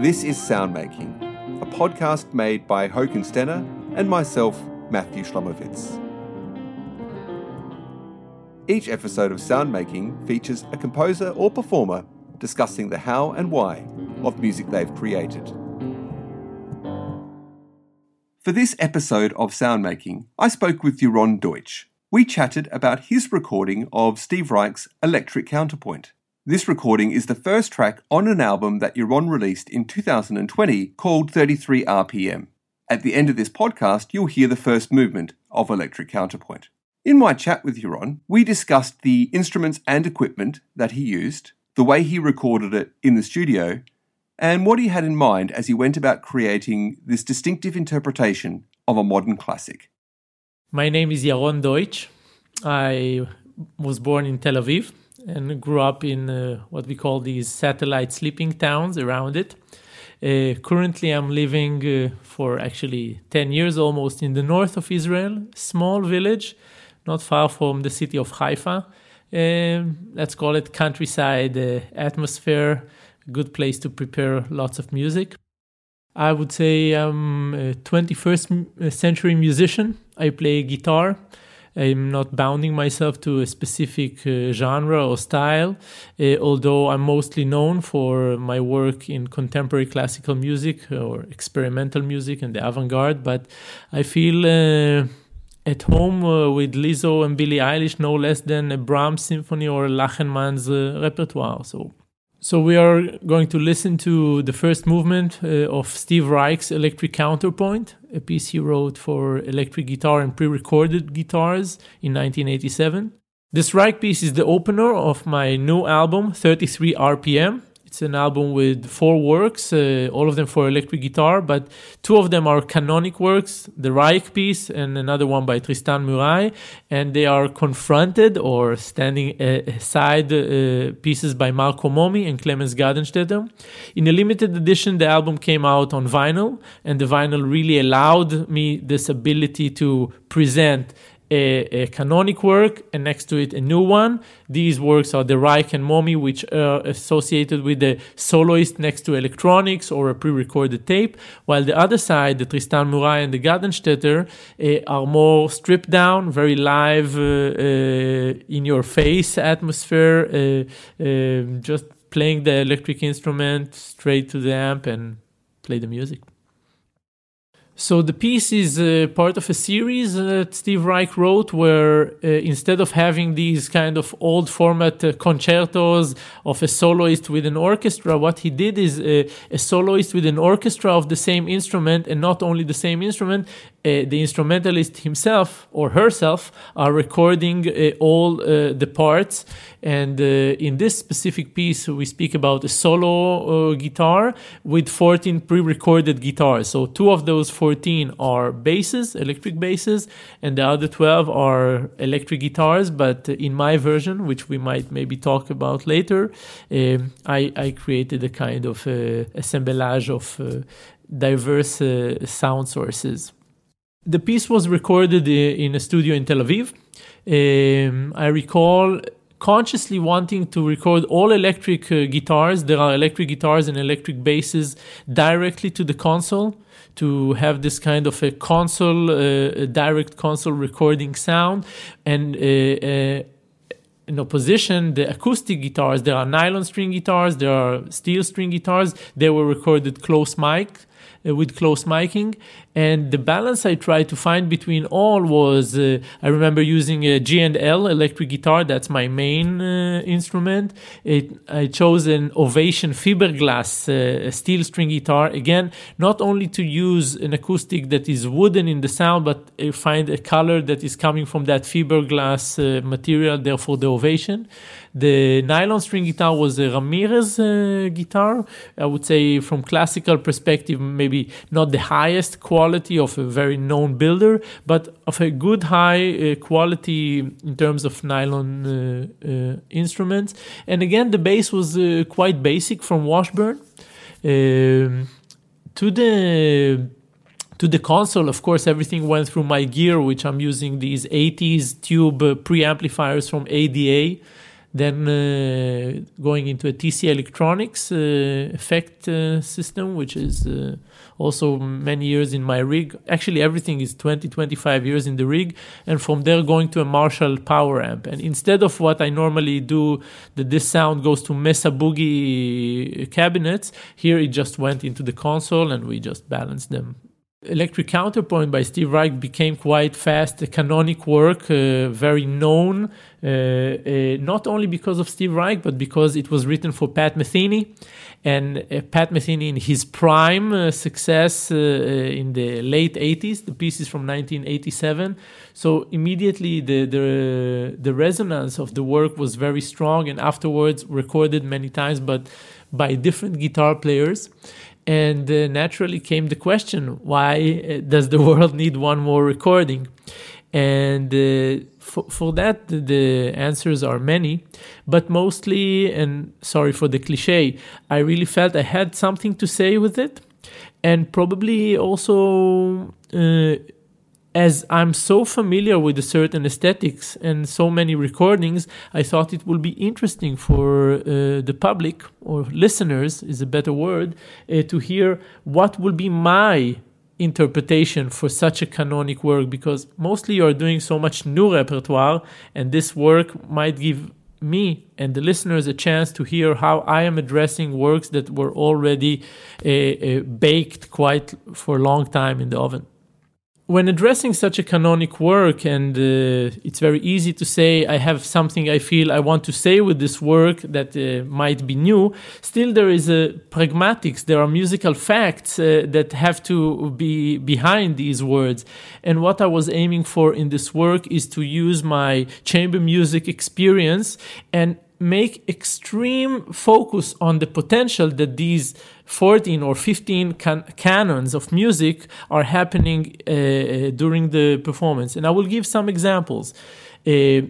This is Soundmaking, a podcast made by Håkon Stene and myself, Matthew Shlomowitz. Each episode of Soundmaking features a composer or performer discussing the how and why of music they've created. For this episode of Soundmaking, I spoke with Yaron Deutsch. We chatted about his recording of Steve Reich's Electric Counterpoint. This recording is the first track on an album that Yaron released in 2020 called 33 RPM. At the end of this podcast, you'll hear the first movement of Electric Counterpoint. In my chat with Yaron, we discussed the instruments and equipment that he used, the way he recorded it in the studio, and what he had in mind as he went about creating this distinctive interpretation of a modern classic. My name is Yaron Deutsch. I was born in Tel Aviv and grew up in uh, what we call these satellite sleeping towns around it. Uh, currently, I'm living uh, for actually 10 years almost in the north of Israel, small village, not far from the city of Haifa. Um, let's call it countryside uh, atmosphere, good place to prepare lots of music. I would say I'm a 21st century musician. I play guitar. I'm not bounding myself to a specific uh, genre or style, uh, although I'm mostly known for my work in contemporary classical music or experimental music and the avant garde. But I feel uh, at home uh, with Lizzo and Billie Eilish no less than a Brahms symphony or Lachenmann's uh, repertoire. So so we are going to listen to the first movement uh, of Steve Reich's Electric Counterpoint, a piece he wrote for electric guitar and pre-recorded guitars in 1987. This Reich piece is the opener of my new album, 33 RPM, it's an album with four works, uh, all of them for electric guitar, but two of them are canonic works, the Reich piece and another one by Tristan Murail, and they are confronted or standing aside uh, pieces by Marco Momi and Clemens Gadenstätter. In a limited edition, the album came out on vinyl, and the vinyl really allowed me this ability to present a, a, canonic work and next to it a new one. These works are the Reich and Momi, which are associated with the soloist next to electronics or a pre-recorded tape, while the other side, the Tristan Murail and the Gadenstätter, uh, are more stripped down, very live, uh, uh, in your face atmosphere, just playing the electric instrument straight to the amp and play the music. So the piece is uh, part of a series that Steve Reich wrote, where uh, instead of having these kind of old format uh, concertos of a soloist with an orchestra, what he did is uh, a soloist with an orchestra of the same instrument, and not only the same instrument, uh, the instrumentalist himself or herself are recording uh, all the parts. And in this specific piece, we speak about a solo guitar with 14 pre-recorded guitars. So two of those 14 are basses, electric basses, and the other 12 are electric guitars. But in my version, which we might maybe talk about later, um, I, I, created a kind of uh, assemblage of uh, diverse uh, sound sources. The piece was recorded in a studio in Tel Aviv. Um, I recall consciously wanting to record all electric uh, guitars. There are electric guitars and electric basses directly to the console to have this kind of a console, uh, a direct console recording sound. And uh, uh, in opposition, the acoustic guitars, there are nylon string guitars, there are steel string guitars, they were recorded close mic uh, with close miking. And the balance I tried to find between all was uh, I remember using a G and L electric guitar. That's my main uh, instrument. It, I chose an Ovation fiberglass uh, steel string guitar. Again, not only to use an acoustic that is wooden in the sound, but I find a color that is coming from that fiberglass uh, material. Therefore, the Ovation. The nylon string guitar was a Ramirez uh, guitar. I would say, from classical perspective, maybe not the highest quality quality of a very known builder, but of a good high uh, quality in terms of nylon uh, uh, instruments. And again, the bass was uh, quite basic from Washburn. Um, to the to the console, of course, everything went through my gear, which I'm using these 80s tube preamplifiers from ADA then uh, going into a TC Electronics uh, effect uh, system, which is uh, also many years in my rig. Actually, everything is 20, 25 years in the rig. And from there, going to a Marshall power amp. And instead of what I normally do, that this sound goes to Mesa Boogie cabinets, here it just went into the console and we just balanced them Electric Counterpoint by Steve Reich became quite fast a canonic work, uh, very known, uh, uh, not only because of Steve Reich, but because it was written for Pat Metheny. And uh, Pat Metheny, in his prime uh, success uh, in the late 80s, the piece is from 1987. So immediately the, the, the resonance of the work was very strong, and afterwards recorded many times, but by different guitar players. And uh, naturally came the question why uh, does the world need one more recording? And uh, for, for that, the answers are many, but mostly, and sorry for the cliche, I really felt I had something to say with it. And probably also uh, as I'm so familiar with a certain aesthetics and so many recordings, I thought it would be interesting for uh, the public or listeners is a better word uh, to hear what will be my interpretation for such a canonic work because mostly you are doing so much new repertoire and this work might give me and the listeners a chance to hear how I am addressing works that were already uh, uh baked quite for a long time in the oven when addressing such a canonic work, and uh, it's very easy to say, I have something I feel I want to say with this work that uh, might be new, still there is a pragmatics, there are musical facts uh, that have to be behind these words. And what I was aiming for in this work is to use my chamber music experience and make extreme focus on the potential that these 14 or 15 can- canons of music are happening uh, uh during the performance. And I will give some examples. Uh,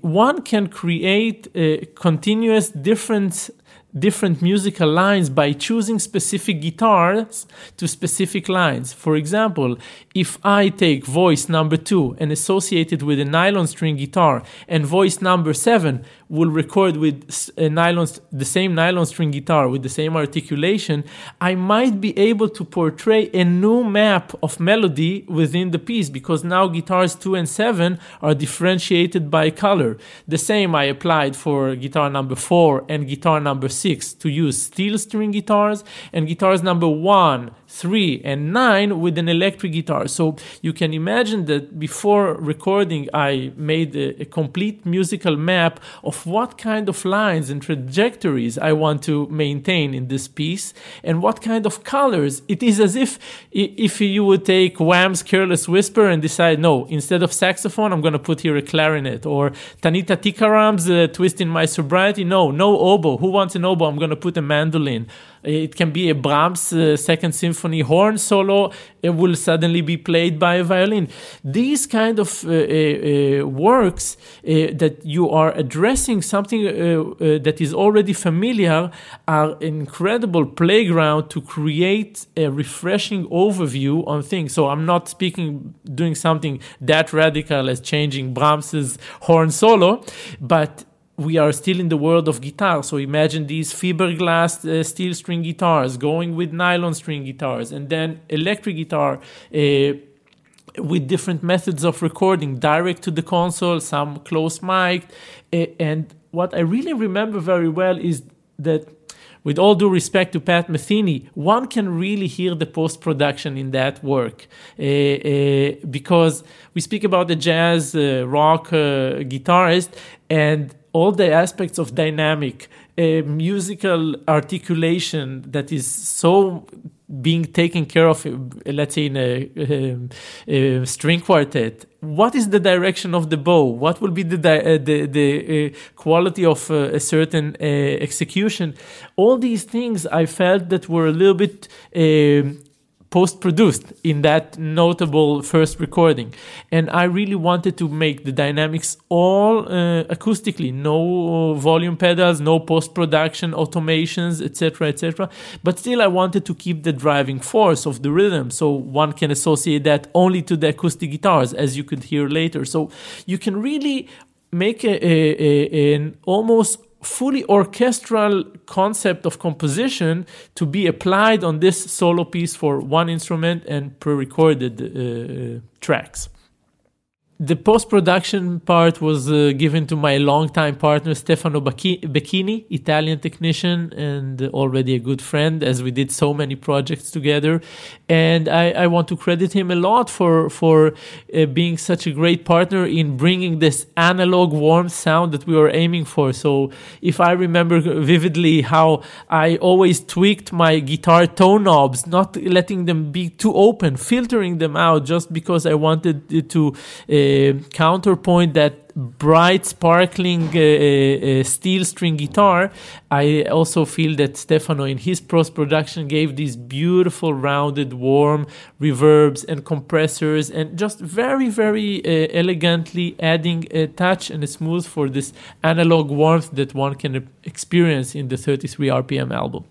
one can create a continuous different different musical lines by choosing specific guitars to specific lines. For example, if I take voice number two and associate it with a nylon string guitar, and voice number seven will record with a nylon, the same nylon string guitar with the same articulation, I might be able to portray a new map of melody within the piece because now guitars two and seven are differentiated by color. The same I applied for guitar number four and guitar number six to use steel string guitars and guitars number one, three, and nine with an electric guitar. So you can imagine that before recording, I made a, a complete musical map of what kind of lines and trajectories I want to maintain in this piece and what kind of colors. It is as if if you would take Wham's Careless Whisper and decide, no, instead of saxophone, I'm going to put here a clarinet, or Tanita Tikaram's uh, Twist in My Sobriety. No, no oboe. Who wants an oboe? I'm going to put a mandolin. It can be a Brahms uh, Second Symphony horn solo. It will suddenly be played by a violin. These kind of uh, uh, uh works uh, that you are addressing something uh, that is already familiar are incredible playground to create a refreshing overview on things. So I'm not speaking doing something that radical as changing Brahms's horn solo, but we are still in the world of guitar. So imagine these fiberglass uh, steel string guitars going with nylon string guitars, and then electric guitar. Uh, with different methods of recording, direct to the console, some close mic. Uh, and what I really remember very well is that with all due respect to Pat Metheny, one can really hear the post production in that work uh, uh, because we speak about the jazz rock guitarist, and all the aspects of dynamic uh, musical articulation that is so being taken care of, let's say in a, a, a, string quartet. What is the direction of the bow? What will be the uh, the, the uh, quality of uh, a certain uh, execution? All these things I felt that were a little bit um, post produced in that notable first recording. And I really wanted to make the dynamics all uh, acoustically, no volume pedals, no post production automations, etc., etc. But still, I wanted to keep the driving force of the rhythm. So one can associate that only to the acoustic guitars, as you could hear later. So you can really make a, a, a, an almost fully orchestral concept of composition to be applied on this solo piece for one instrument and pre-recorded uh, tracks the post production part was uh, given to my longtime partner Stefano Becchini, Italian technician and already a good friend, as we did so many projects together. And I, I want to credit him a lot for for uh, being such a great partner in bringing this analog warm sound that we were aiming for. So if I remember vividly how I always tweaked my guitar tone knobs, not letting them be too open, filtering them out, just because I wanted to. Uh, counterpoint that bright, sparkling uh, uh, steel string guitar, I also feel that Stefano in his post production gave these beautiful, rounded, warm reverbs and compressors, and just very, very uh, elegantly adding a touch and a smooth for this analog warmth that one can experience in the 33 RPM album.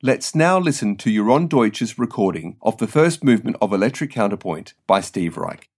Let's now listen to Yaron Deutsch's recording of the first movement of Electric Counterpoint by Steve Reich.